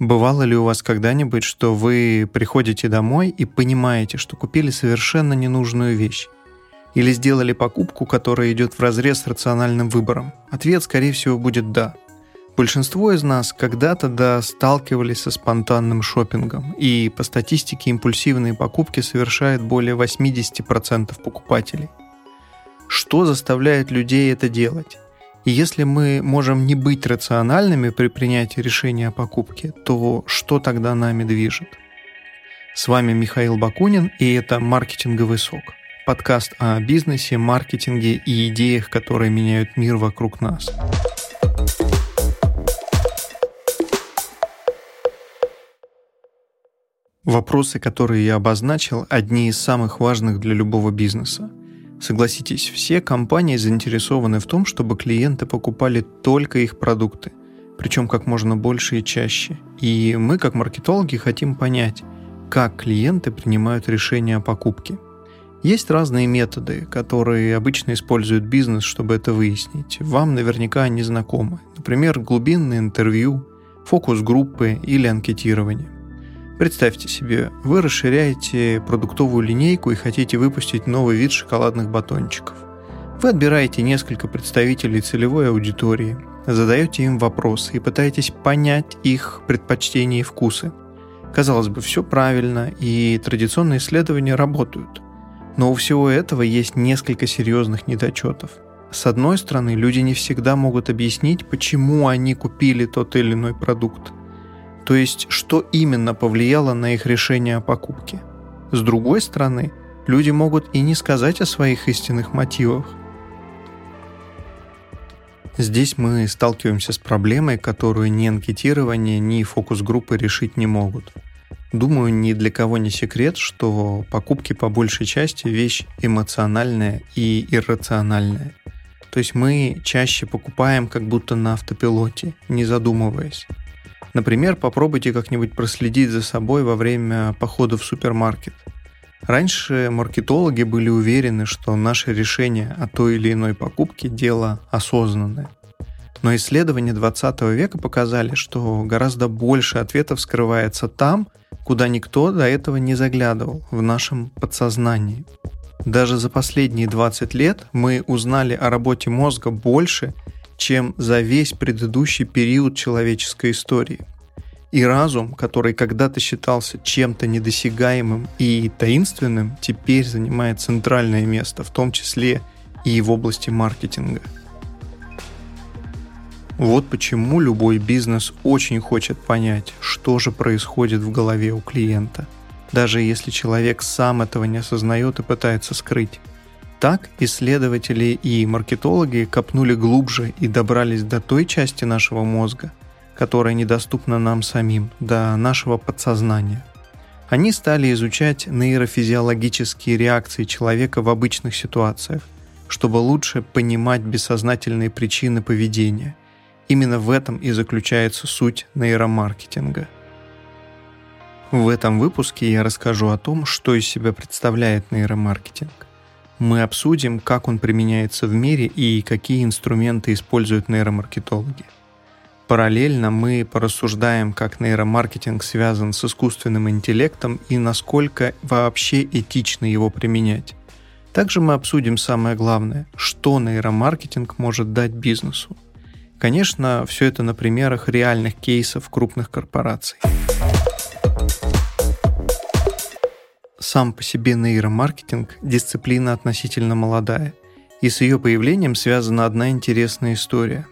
Бывало ли у вас когда-нибудь, что вы приходите домой и понимаете, что купили совершенно ненужную вещь? Или сделали покупку, которая идет в разрез с рациональным выбором? Ответ, скорее всего, будет «да». Большинство из нас когда-то да сталкивались со спонтанным шопингом, и по статистике импульсивные покупки совершает более 80% покупателей. Что заставляет людей это делать? И если мы можем не быть рациональными при принятии решения о покупке, то что тогда нами движет? С вами Михаил Бакунин, и это «Маркетинговый сок» – подкаст о бизнесе, маркетинге и идеях, которые меняют мир вокруг нас. Вопросы, которые я обозначил, одни из самых важных для любого бизнеса – Согласитесь, все компании заинтересованы в том, чтобы клиенты покупали только их продукты, причем как можно больше и чаще. И мы, как маркетологи, хотим понять, как клиенты принимают решения о покупке. Есть разные методы, которые обычно использует бизнес, чтобы это выяснить. Вам наверняка они знакомы. Например, глубинное интервью, фокус-группы или анкетирование. Представьте себе, вы расширяете продуктовую линейку и хотите выпустить новый вид шоколадных батончиков. Вы отбираете несколько представителей целевой аудитории, задаете им вопросы и пытаетесь понять их предпочтения и вкусы. Казалось бы, все правильно, и традиционные исследования работают. Но у всего этого есть несколько серьезных недочетов. С одной стороны, люди не всегда могут объяснить, почему они купили тот или иной продукт – то есть что именно повлияло на их решение о покупке. С другой стороны, люди могут и не сказать о своих истинных мотивах. Здесь мы сталкиваемся с проблемой, которую ни анкетирование, ни фокус-группы решить не могут. Думаю, ни для кого не секрет, что покупки по большей части вещь эмоциональная и иррациональная. То есть мы чаще покупаем как будто на автопилоте, не задумываясь. Например, попробуйте как-нибудь проследить за собой во время похода в супермаркет. Раньше маркетологи были уверены, что наше решение о той или иной покупке – дело осознанное. Но исследования 20 века показали, что гораздо больше ответов скрывается там, куда никто до этого не заглядывал, в нашем подсознании. Даже за последние 20 лет мы узнали о работе мозга больше, чем за весь предыдущий период человеческой истории. И разум, который когда-то считался чем-то недосягаемым и таинственным, теперь занимает центральное место, в том числе и в области маркетинга. Вот почему любой бизнес очень хочет понять, что же происходит в голове у клиента, даже если человек сам этого не осознает и пытается скрыть. Так исследователи и маркетологи копнули глубже и добрались до той части нашего мозга, которая недоступна нам самим, до нашего подсознания. Они стали изучать нейрофизиологические реакции человека в обычных ситуациях, чтобы лучше понимать бессознательные причины поведения. Именно в этом и заключается суть нейромаркетинга. В этом выпуске я расскажу о том, что из себя представляет нейромаркетинг мы обсудим, как он применяется в мире и какие инструменты используют нейромаркетологи. Параллельно мы порассуждаем, как нейромаркетинг связан с искусственным интеллектом и насколько вообще этично его применять. Также мы обсудим самое главное, что нейромаркетинг может дать бизнесу. Конечно, все это на примерах реальных кейсов крупных корпораций. Сам по себе нейромаркетинг – дисциплина относительно молодая, и с ее появлением связана одна интересная история.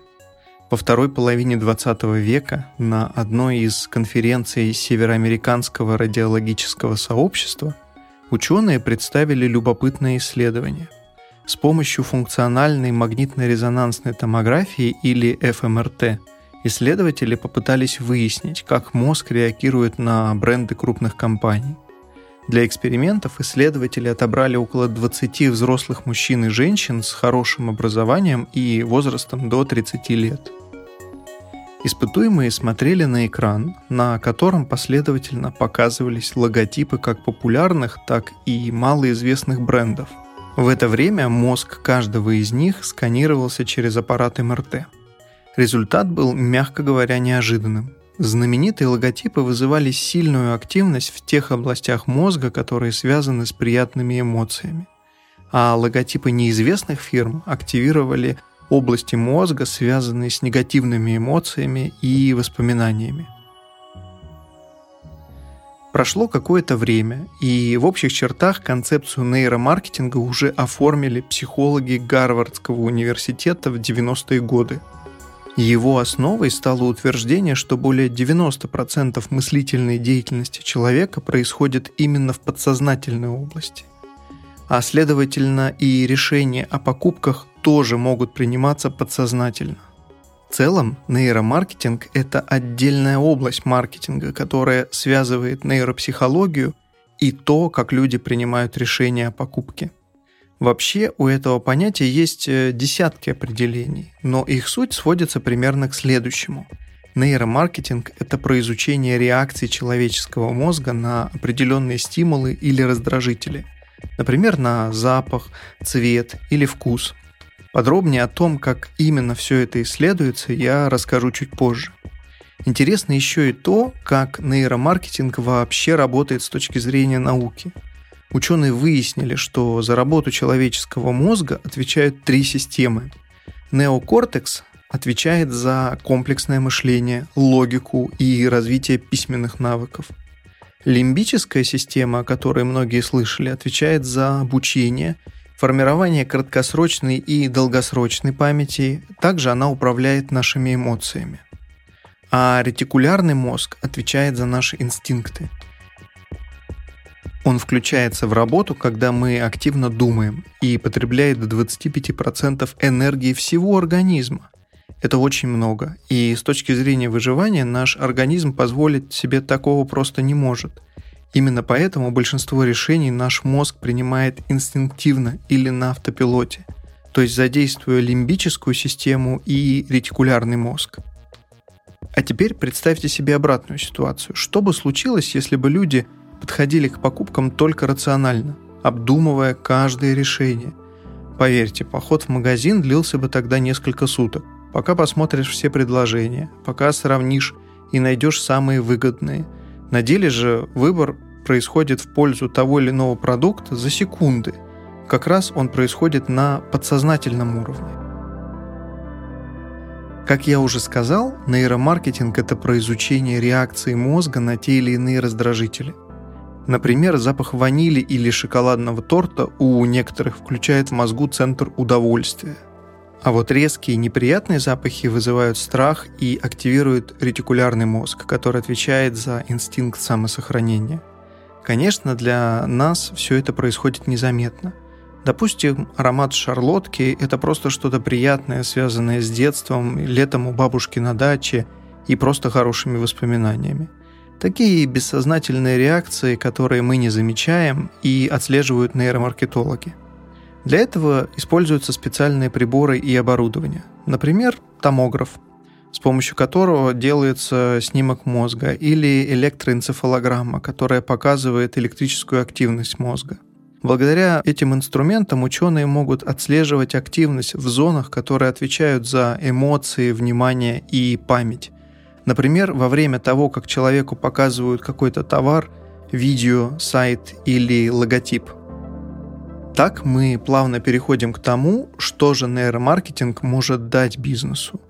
Во второй половине 20 века на одной из конференций Североамериканского радиологического сообщества ученые представили любопытное исследование. С помощью функциональной магнитно-резонансной томографии или ФМРТ исследователи попытались выяснить, как мозг реагирует на бренды крупных компаний – для экспериментов исследователи отобрали около 20 взрослых мужчин и женщин с хорошим образованием и возрастом до 30 лет. Испытуемые смотрели на экран, на котором последовательно показывались логотипы как популярных, так и малоизвестных брендов. В это время мозг каждого из них сканировался через аппарат МРТ. Результат был, мягко говоря, неожиданным. Знаменитые логотипы вызывали сильную активность в тех областях мозга, которые связаны с приятными эмоциями. А логотипы неизвестных фирм активировали области мозга, связанные с негативными эмоциями и воспоминаниями. Прошло какое-то время, и в общих чертах концепцию нейромаркетинга уже оформили психологи Гарвардского университета в 90-е годы. Его основой стало утверждение, что более 90% мыслительной деятельности человека происходит именно в подсознательной области. А следовательно и решения о покупках тоже могут приниматься подсознательно. В целом, нейромаркетинг – это отдельная область маркетинга, которая связывает нейропсихологию и то, как люди принимают решения о покупке. Вообще у этого понятия есть э, десятки определений, но их суть сводится примерно к следующему. Нейромаркетинг – это про изучение реакции человеческого мозга на определенные стимулы или раздражители, например, на запах, цвет или вкус – Подробнее о том, как именно все это исследуется, я расскажу чуть позже. Интересно еще и то, как нейромаркетинг вообще работает с точки зрения науки. Ученые выяснили, что за работу человеческого мозга отвечают три системы. Неокортекс отвечает за комплексное мышление, логику и развитие письменных навыков. Лимбическая система, о которой многие слышали, отвечает за обучение – формирование краткосрочной и долгосрочной памяти, также она управляет нашими эмоциями. А ретикулярный мозг отвечает за наши инстинкты. Он включается в работу, когда мы активно думаем и потребляет до 25% энергии всего организма. Это очень много, и с точки зрения выживания наш организм позволить себе такого просто не может – Именно поэтому большинство решений наш мозг принимает инстинктивно или на автопилоте, то есть задействуя лимбическую систему и ретикулярный мозг. А теперь представьте себе обратную ситуацию. Что бы случилось, если бы люди подходили к покупкам только рационально, обдумывая каждое решение? Поверьте, поход в магазин длился бы тогда несколько суток, пока посмотришь все предложения, пока сравнишь и найдешь самые выгодные – на деле же выбор происходит в пользу того или иного продукта за секунды. Как раз он происходит на подсознательном уровне. Как я уже сказал, нейромаркетинг – это про изучение реакции мозга на те или иные раздражители. Например, запах ванили или шоколадного торта у некоторых включает в мозгу центр удовольствия – а вот резкие неприятные запахи вызывают страх и активируют ретикулярный мозг, который отвечает за инстинкт самосохранения. Конечно, для нас все это происходит незаметно. Допустим, аромат шарлотки – это просто что-то приятное, связанное с детством, летом у бабушки на даче и просто хорошими воспоминаниями. Такие бессознательные реакции, которые мы не замечаем и отслеживают нейромаркетологи – для этого используются специальные приборы и оборудование. Например, томограф, с помощью которого делается снимок мозга, или электроэнцефалограмма, которая показывает электрическую активность мозга. Благодаря этим инструментам ученые могут отслеживать активность в зонах, которые отвечают за эмоции, внимание и память. Например, во время того, как человеку показывают какой-то товар, видео, сайт или логотип – так мы плавно переходим к тому, что же нейромаркетинг может дать бизнесу.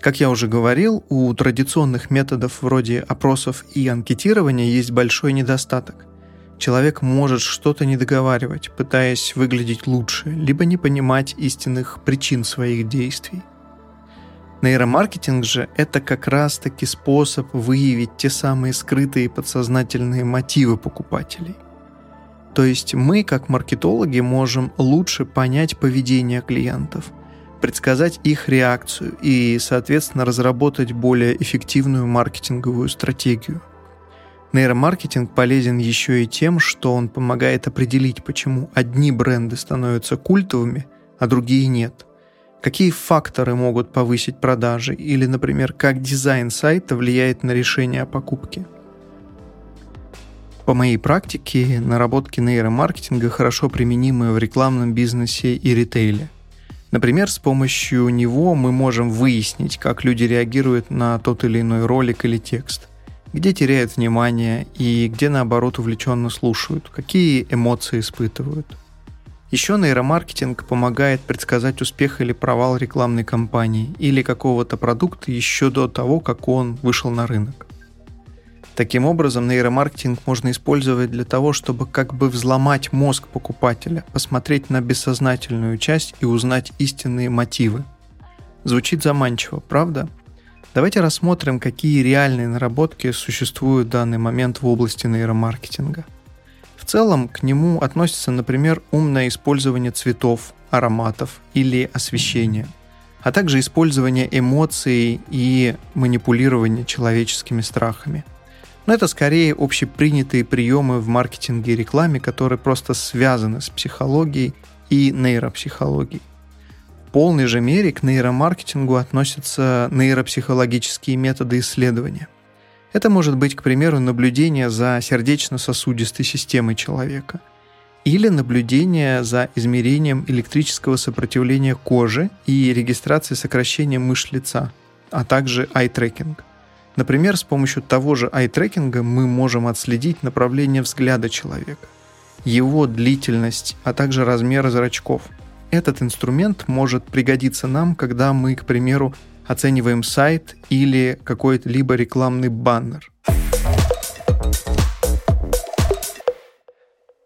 Как я уже говорил, у традиционных методов вроде опросов и анкетирования есть большой недостаток. Человек может что-то не договаривать, пытаясь выглядеть лучше, либо не понимать истинных причин своих действий. Нейромаркетинг же – это как раз-таки способ выявить те самые скрытые подсознательные мотивы покупателей – то есть мы, как маркетологи, можем лучше понять поведение клиентов, предсказать их реакцию и, соответственно, разработать более эффективную маркетинговую стратегию. Нейромаркетинг полезен еще и тем, что он помогает определить, почему одни бренды становятся культовыми, а другие нет. Какие факторы могут повысить продажи или, например, как дизайн сайта влияет на решение о покупке – по моей практике, наработки нейромаркетинга хорошо применимы в рекламном бизнесе и ритейле. Например, с помощью него мы можем выяснить, как люди реагируют на тот или иной ролик или текст, где теряют внимание и где наоборот увлеченно слушают, какие эмоции испытывают. Еще нейромаркетинг помогает предсказать успех или провал рекламной кампании или какого-то продукта еще до того, как он вышел на рынок. Таким образом, нейромаркетинг можно использовать для того, чтобы как бы взломать мозг покупателя, посмотреть на бессознательную часть и узнать истинные мотивы. Звучит заманчиво, правда? Давайте рассмотрим, какие реальные наработки существуют в данный момент в области нейромаркетинга. В целом, к нему относится, например, умное использование цветов, ароматов или освещения, а также использование эмоций и манипулирование человеческими страхами – но это скорее общепринятые приемы в маркетинге и рекламе, которые просто связаны с психологией и нейропсихологией. В полной же мере к нейромаркетингу относятся нейропсихологические методы исследования. Это может быть, к примеру, наблюдение за сердечно-сосудистой системой человека или наблюдение за измерением электрического сопротивления кожи и регистрацией сокращения мышц лица, а также eye-трекинг. Например, с помощью того же eye-трекинга мы можем отследить направление взгляда человека, его длительность, а также размер зрачков. Этот инструмент может пригодиться нам, когда мы, к примеру, оцениваем сайт или какой-то либо рекламный баннер.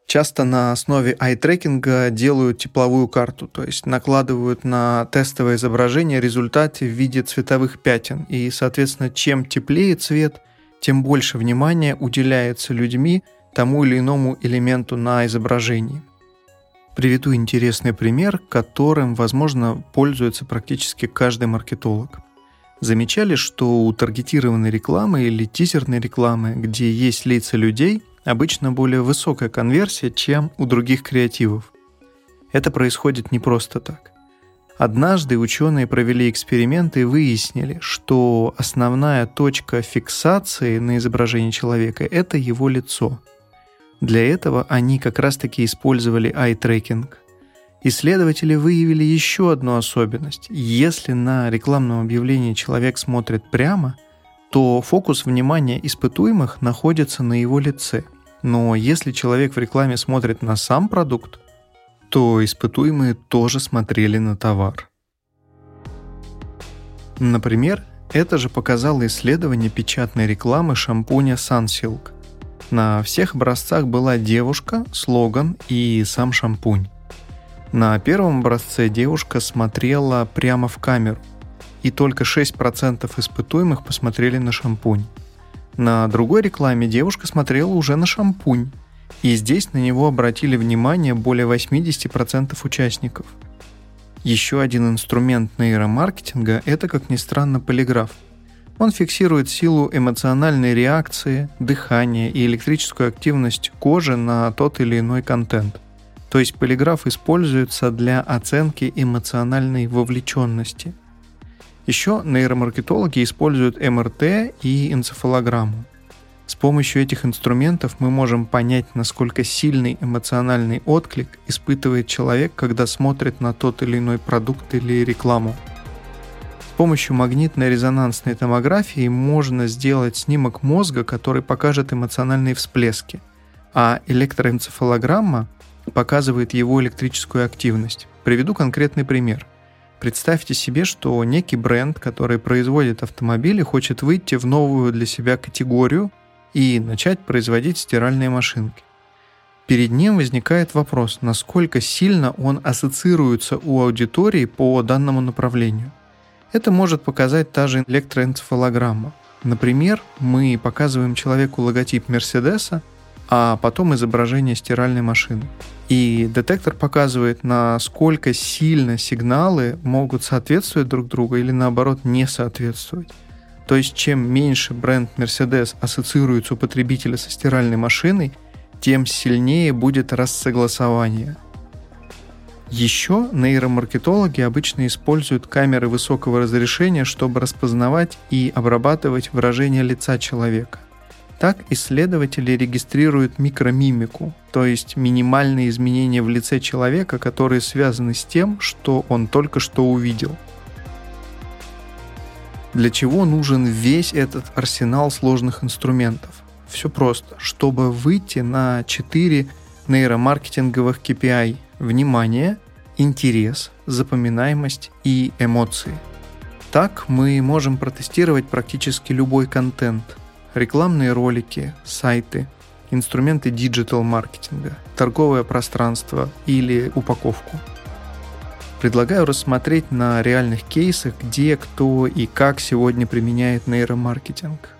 Часто на основе ай-трекинга делают тепловую карту, то есть накладывают на тестовое изображение результаты в виде цветовых пятен. И, соответственно, чем теплее цвет, тем больше внимания уделяется людьми тому или иному элементу на изображении. Приведу интересный пример, которым, возможно, пользуется практически каждый маркетолог. Замечали, что у таргетированной рекламы или тизерной рекламы, где есть лица людей – обычно более высокая конверсия, чем у других креативов. Это происходит не просто так. Однажды ученые провели эксперименты и выяснили, что основная точка фиксации на изображении человека – это его лицо. Для этого они как раз-таки использовали eye-tracking. Исследователи выявили еще одну особенность. Если на рекламном объявлении человек смотрит прямо – то фокус внимания испытуемых находится на его лице. Но если человек в рекламе смотрит на сам продукт, то испытуемые тоже смотрели на товар. Например, это же показало исследование печатной рекламы шампуня Sunsilk. На всех образцах была девушка, слоган и сам шампунь. На первом образце девушка смотрела прямо в камеру, и только 6% испытуемых посмотрели на шампунь. На другой рекламе девушка смотрела уже на шампунь, и здесь на него обратили внимание более 80% участников. Еще один инструмент нейромаркетинга – это, как ни странно, полиграф. Он фиксирует силу эмоциональной реакции, дыхания и электрическую активность кожи на тот или иной контент. То есть полиграф используется для оценки эмоциональной вовлеченности – еще нейромаркетологи используют МРТ и энцефалограмму. С помощью этих инструментов мы можем понять, насколько сильный эмоциональный отклик испытывает человек, когда смотрит на тот или иной продукт или рекламу. С помощью магнитной резонансной томографии можно сделать снимок мозга, который покажет эмоциональные всплески, а электроэнцефалограмма показывает его электрическую активность. Приведу конкретный пример. Представьте себе, что некий бренд, который производит автомобили, хочет выйти в новую для себя категорию и начать производить стиральные машинки. Перед ним возникает вопрос, насколько сильно он ассоциируется у аудитории по данному направлению. Это может показать та же электроэнцефалограмма. Например, мы показываем человеку логотип Мерседеса, а потом изображение стиральной машины. И детектор показывает, насколько сильно сигналы могут соответствовать друг другу или наоборот не соответствовать. То есть чем меньше бренд Mercedes ассоциируется у потребителя со стиральной машиной, тем сильнее будет рассогласование. Еще нейромаркетологи обычно используют камеры высокого разрешения, чтобы распознавать и обрабатывать выражение лица человека – Так исследователи регистрируют микромимику, то есть минимальные изменения в лице человека, которые связаны с тем, что он только что увидел. Для чего нужен весь этот арсенал сложных инструментов? Все просто. Чтобы выйти на 4 нейромаркетинговых KPI – внимание, интерес, запоминаемость и эмоции. Так мы можем протестировать практически любой контент – рекламные ролики, сайты, инструменты диджитал-маркетинга, торговое пространство или упаковку. Предлагаю рассмотреть на реальных кейсах, где, кто и как сегодня применяет нейромаркетинг.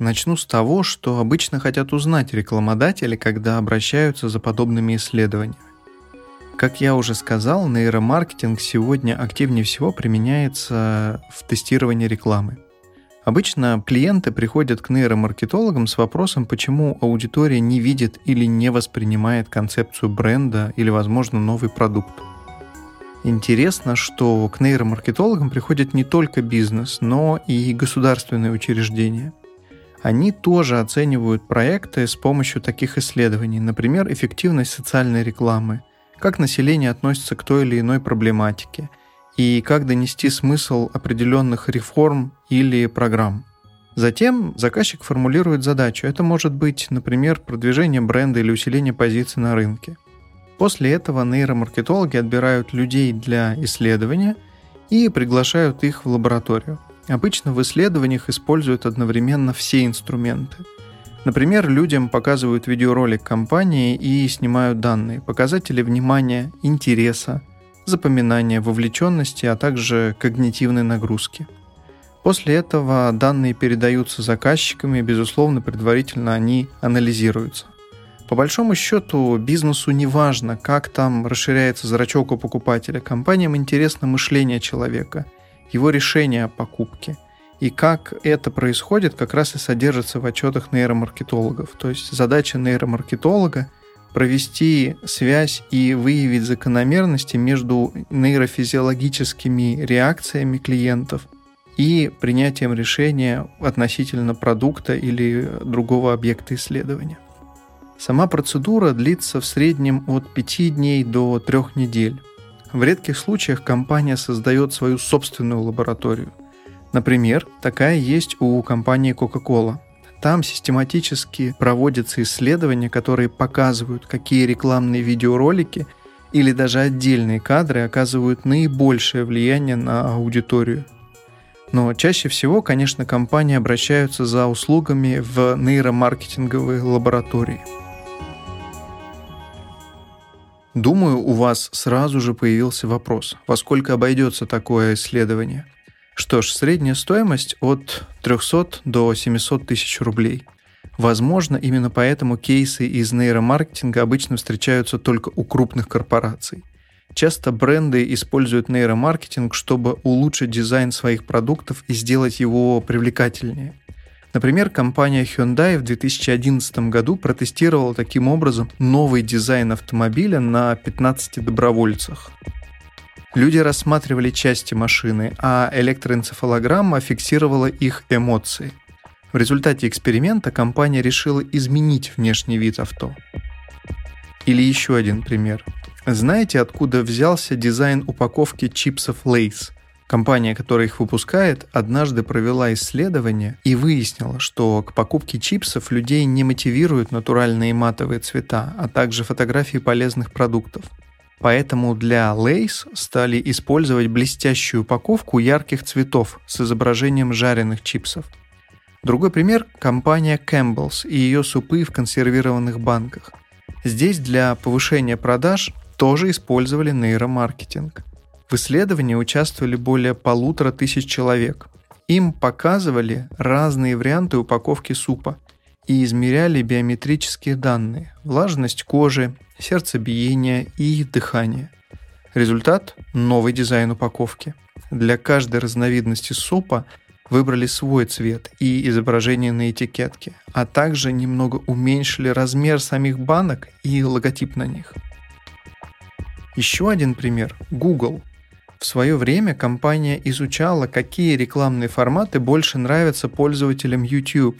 Начну с того, что обычно хотят узнать рекламодатели, когда обращаются за подобными исследованиями. Как я уже сказал, нейромаркетинг сегодня активнее всего применяется в тестировании рекламы – Обычно клиенты приходят к нейромаркетологам с вопросом, почему аудитория не видит или не воспринимает концепцию бренда или, возможно, новый продукт. Интересно, что к нейромаркетологам приходят не только бизнес, но и государственные учреждения. Они тоже оценивают проекты с помощью таких исследований, например, эффективность социальной рекламы, как население относится к той или иной проблематике – и как донести смысл определенных реформ или программ. Затем заказчик формулирует задачу. Это может быть, например, продвижение бренда или усиление позиций на рынке. После этого нейромаркетологи отбирают людей для исследования и приглашают их в лабораторию. Обычно в исследованиях используют одновременно все инструменты. Например, людям показывают видеоролик компании и снимают данные, показатели внимания, интереса, запоминания, вовлеченности, а также когнитивной нагрузки. После этого данные передаются заказчиками, безусловно, предварительно они анализируются. По большому счету, бизнесу не важно, как там расширяется зрачок у покупателя. Компаниям интересно мышление человека, его решение о покупке. И как это происходит, как раз и содержится в отчетах нейромаркетологов. То есть задача нейромаркетолога провести связь и выявить закономерности между нейрофизиологическими реакциями клиентов и принятием решения относительно продукта или другого объекта исследования. Сама процедура длится в среднем от 5 дней до 3 недель. В редких случаях компания создает свою собственную лабораторию. Например, такая есть у компании Coca-Cola – там систематически проводятся исследования, которые показывают, какие рекламные видеоролики или даже отдельные кадры оказывают наибольшее влияние на аудиторию. Но чаще всего, конечно, компании обращаются за услугами в нейромаркетинговые лаборатории. Думаю, у вас сразу же появился вопрос, во сколько обойдется такое исследование – что ж, средняя стоимость от 300 до 700 тысяч рублей. Возможно, именно поэтому кейсы из нейромаркетинга обычно встречаются только у крупных корпораций. Часто бренды используют нейромаркетинг, чтобы улучшить дизайн своих продуктов и сделать его привлекательнее. Например, компания Hyundai в 2011 году протестировала таким образом новый дизайн автомобиля на 15 добровольцах. Люди рассматривали части машины, а электроэнцефалограмма фиксировала их эмоции. В результате эксперимента компания решила изменить внешний вид авто. Или еще один пример. Знаете, откуда взялся дизайн упаковки чипсов Lay's? Компания, которая их выпускает, однажды провела исследование и выяснила, что к покупке чипсов людей не мотивируют натуральные матовые цвета, а также фотографии полезных продуктов. Поэтому для Lay's стали использовать блестящую упаковку ярких цветов с изображением жареных чипсов. Другой пример – компания Campbell's и ее супы в консервированных банках. Здесь для повышения продаж тоже использовали нейромаркетинг. В исследовании участвовали более полутора тысяч человек. Им показывали разные варианты упаковки супа и измеряли биометрические данные – влажность кожи, сердцебиение и дыхание. Результат – новый дизайн упаковки. Для каждой разновидности супа выбрали свой цвет и изображение на этикетке, а также немного уменьшили размер самих банок и логотип на них. Еще один пример – Google. В свое время компания изучала, какие рекламные форматы больше нравятся пользователям YouTube,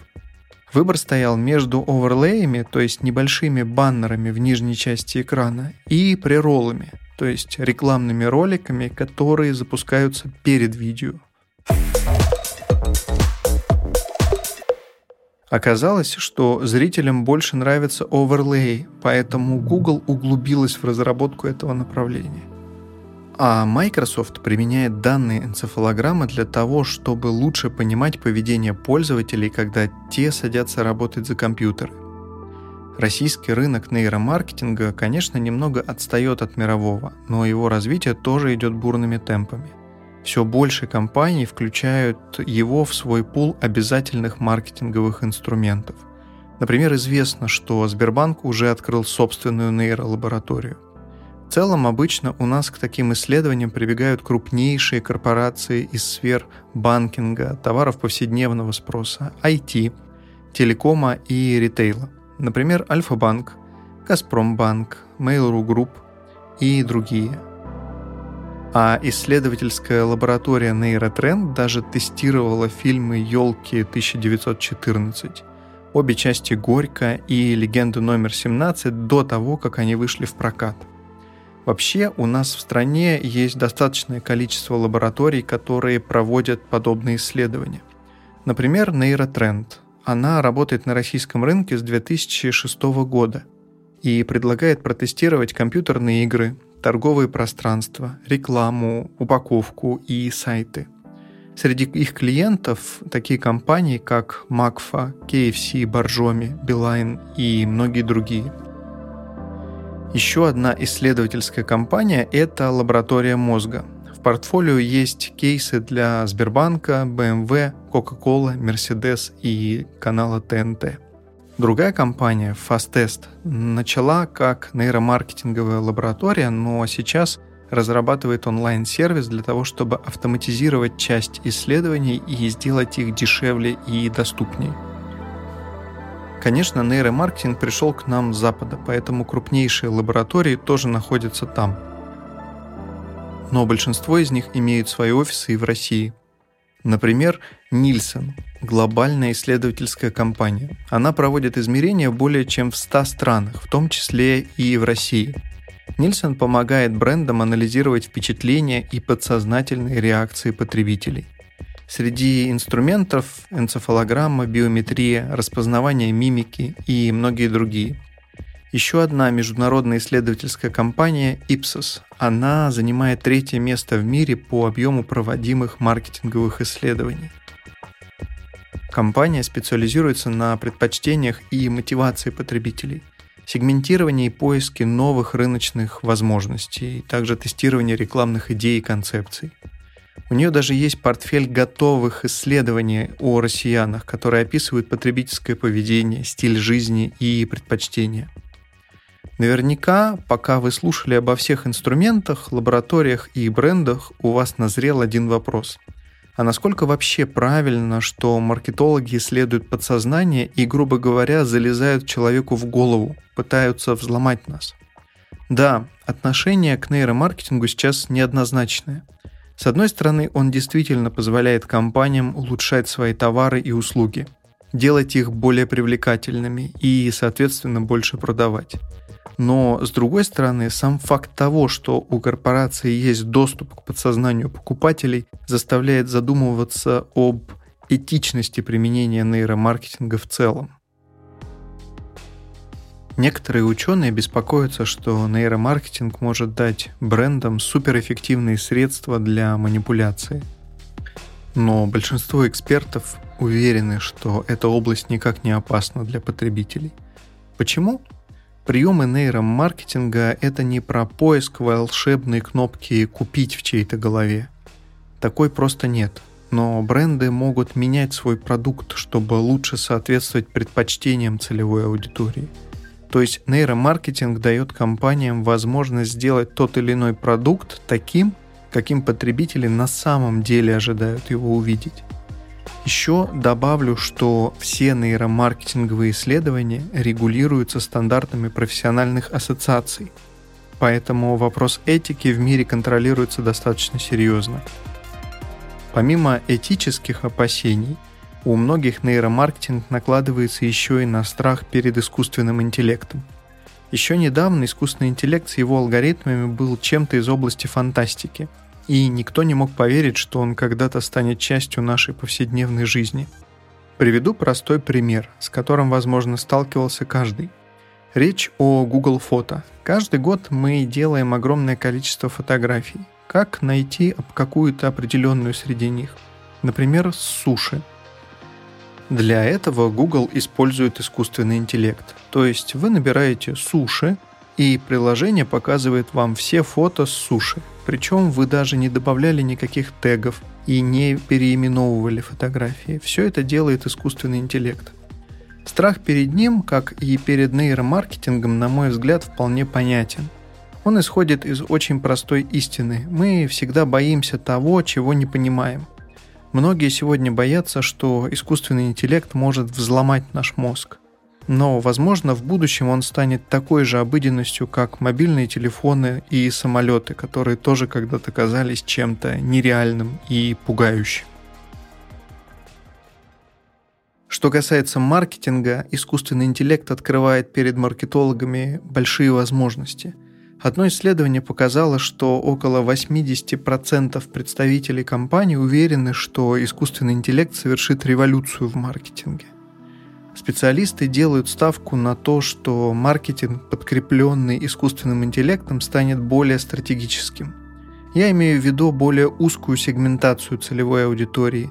Выбор стоял между оверлеями, то есть небольшими баннерами в нижней части экрана, и прероллами, то есть рекламными роликами, которые запускаются перед видео. Оказалось, что зрителям больше нравится оверлей, поэтому Google углубилась в разработку этого направления. А Microsoft применяет данные энцефалограммы для того, чтобы лучше понимать поведение пользователей, когда те садятся работать за компьютеры. Российский рынок нейромаркетинга, конечно, немного отстает от мирового, но его развитие тоже идет бурными темпами все больше компаний включают его в свой пул обязательных маркетинговых инструментов. Например, известно, что Сбербанк уже открыл собственную нейролабораторию. В целом, обычно у нас к таким исследованиям прибегают крупнейшие корпорации из сфер банкинга, товаров повседневного спроса, IT, телекома и ритейла. Например, Альфа-банк, Газпромбанк, Mail.ru Group и другие – а исследовательская лаборатория Нейротренд даже тестировала фильмы «Елки 1914», обе части «Горько» и «Легенда номер 17» до того, как они вышли в прокат. Вообще, у нас в стране есть достаточное количество лабораторий, которые проводят подобные исследования. Например, Нейротренд. Она работает на российском рынке с 2006 года и предлагает протестировать компьютерные игры, торговые пространства, рекламу, упаковку и сайты. Среди их клиентов такие компании, как Макфа, KFC, Боржоми, Билайн и многие другие. Еще одна исследовательская компания – это лаборатория мозга. В портфолио есть кейсы для Сбербанка, BMW, Coca-Cola, Mercedes и канала ТНТ. Другая компания, Fastest, начала как нейромаркетинговая лаборатория, но сейчас разрабатывает онлайн-сервис для того, чтобы автоматизировать часть исследований и сделать их дешевле и доступнее. Конечно, нейромаркетинг пришел к нам с Запада, поэтому крупнейшие лаборатории тоже находятся там. Но большинство из них имеют свои офисы и в России. Например, Нильсон – глобальная исследовательская компания. Она проводит измерения более чем в 100 странах, в том числе и в России. Нильсон помогает брендам анализировать впечатления и подсознательные реакции потребителей. Среди инструментов энцефалограмма, биометрия, распознавание мимики и многие другие. Еще одна международная исследовательская компания Ipsos. Она занимает третье место в мире по объему проводимых маркетинговых исследований. Компания специализируется на предпочтениях и мотивации потребителей, сегментировании и поиске новых рыночных возможностей, также тестировании рекламных идей и концепций. У нее даже есть портфель готовых исследований о россиянах, которые описывают потребительское поведение, стиль жизни и предпочтения. Наверняка, пока вы слушали обо всех инструментах, лабораториях и брендах, у вас назрел один вопрос – а насколько вообще правильно, что маркетологи исследуют подсознание и, грубо говоря, залезают человеку в голову, пытаются взломать нас? Да, отношение к нейромаркетингу сейчас неоднозначное. С одной стороны, он действительно позволяет компаниям улучшать свои товары и услуги, делать их более привлекательными и, соответственно, больше продавать. Но, с другой стороны, сам факт того, что у корпорации есть доступ к подсознанию покупателей, заставляет задумываться об этичности применения нейромаркетинга в целом. Некоторые ученые беспокоятся, что нейромаркетинг может дать брендам суперэффективные средства для манипуляции. Но большинство экспертов уверены, что эта область никак не опасна для потребителей. Почему? Приемы нейромаркетинга – это не про поиск волшебной кнопки «купить» в чьей-то голове. Такой просто нет. Но бренды могут менять свой продукт, чтобы лучше соответствовать предпочтениям целевой аудитории. То есть нейромаркетинг дает компаниям возможность сделать тот или иной продукт таким, каким потребители на самом деле ожидают его увидеть. Еще добавлю, что все нейромаркетинговые исследования регулируются стандартами профессиональных ассоциаций, поэтому вопрос этики в мире контролируется достаточно серьезно. Помимо этических опасений, У многих нейромаркетинг накладывается еще и на страх перед искусственным интеллектом. Еще недавно искусственный интеллект с его алгоритмами был чем-то из области фантастики, и никто не мог поверить, что он когда-то станет частью нашей повседневной жизни. Приведу простой пример, с которым, возможно, сталкивался каждый. Речь о Google Фото. Каждый год мы делаем огромное количество фотографий. Как найти какую-то определенную среди них? Например, с суши – для этого Google использует искусственный интеллект. То есть вы набираете суши, и приложение показывает вам все фото с суши. Причем вы даже не добавляли никаких тегов и не переименовывали фотографии. Все это делает искусственный интеллект. Страх перед ним, как и перед нейромаркетингом, на мой взгляд, вполне понятен. Он исходит из очень простой истины. Мы всегда боимся того, чего не понимаем – Многие сегодня боятся, что искусственный интеллект может взломать наш мозг. Но, возможно, в будущем он станет такой же обыденностью, как мобильные телефоны и самолеты, которые тоже когда-то казались чем-то нереальным и пугающим. Что касается маркетинга, искусственный интеллект открывает перед маркетологами большие возможности – Одно исследование показало, что около 80% представителей компаний уверены, что искусственный интеллект совершит революцию в маркетинге. Специалисты делают ставку на то, что маркетинг, подкрепленный искусственным интеллектом, станет более стратегическим. Я имею в виду более узкую сегментацию целевой аудитории,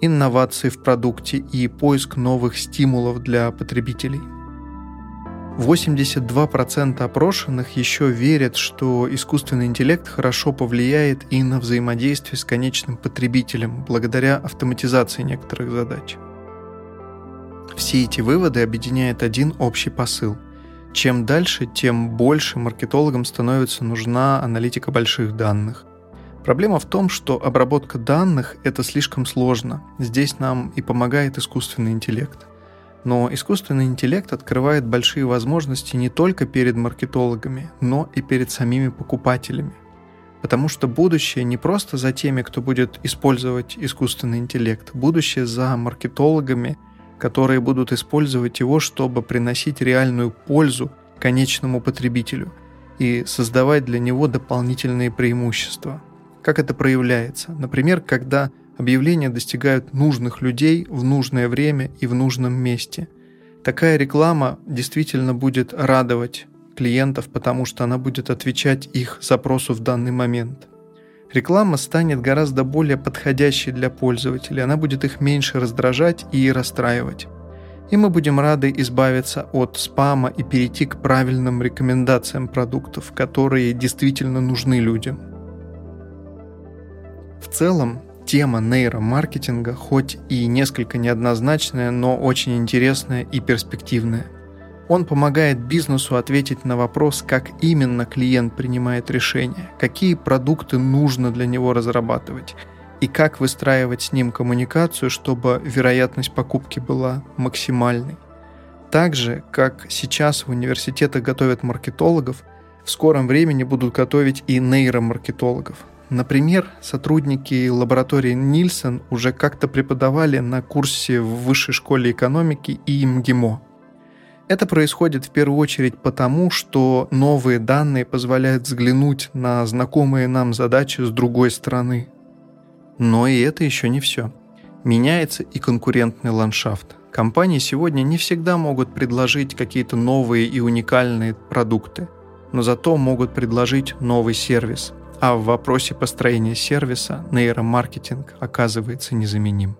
инновации в продукте и поиск новых стимулов для потребителей – 82% опрошенных еще верят, что искусственный интеллект хорошо повлияет и на взаимодействие с конечным потребителем благодаря автоматизации некоторых задач. Все эти выводы объединяет один общий посыл. Чем дальше, тем больше маркетологам становится нужна аналитика больших данных. Проблема в том, что обработка данных – это слишком сложно. Здесь нам и помогает искусственный интеллект. Но искусственный интеллект открывает большие возможности не только перед маркетологами, но и перед самими покупателями. Потому что будущее не просто за теми, кто будет использовать искусственный интеллект, будущее за маркетологами, которые будут использовать его, чтобы приносить реальную пользу конечному потребителю и создавать для него дополнительные преимущества. Как это проявляется? Например, когда Объявления достигают нужных людей в нужное время и в нужном месте. Такая реклама действительно будет радовать клиентов, потому что она будет отвечать их запросу в данный момент. Реклама станет гораздо более подходящей для пользователей, она будет их меньше раздражать и расстраивать. И мы будем рады избавиться от спама и перейти к правильным рекомендациям продуктов, которые действительно нужны людям. В целом, тема нейромаркетинга, хоть и несколько неоднозначная, но очень интересная и перспективная. Он помогает бизнесу ответить на вопрос, как именно клиент принимает решение, какие продукты нужно для него разрабатывать и как выстраивать с ним коммуникацию, чтобы вероятность покупки была максимальной. Так же, как сейчас в университетах готовят маркетологов, в скором времени будут готовить и нейромаркетологов – Например, сотрудники лаборатории Нильсон уже как-то преподавали на курсе в Высшей школе экономики и МГИМО. Это происходит в первую очередь потому, что новые данные позволяют взглянуть на знакомые нам задачи с другой стороны. Но и это еще не все. Меняется и конкурентный ландшафт. Компании сегодня не всегда могут предложить какие-то новые и уникальные продукты, но зато могут предложить новый сервис – а в вопросе построения сервиса нейромаркетинг оказывается незаменим.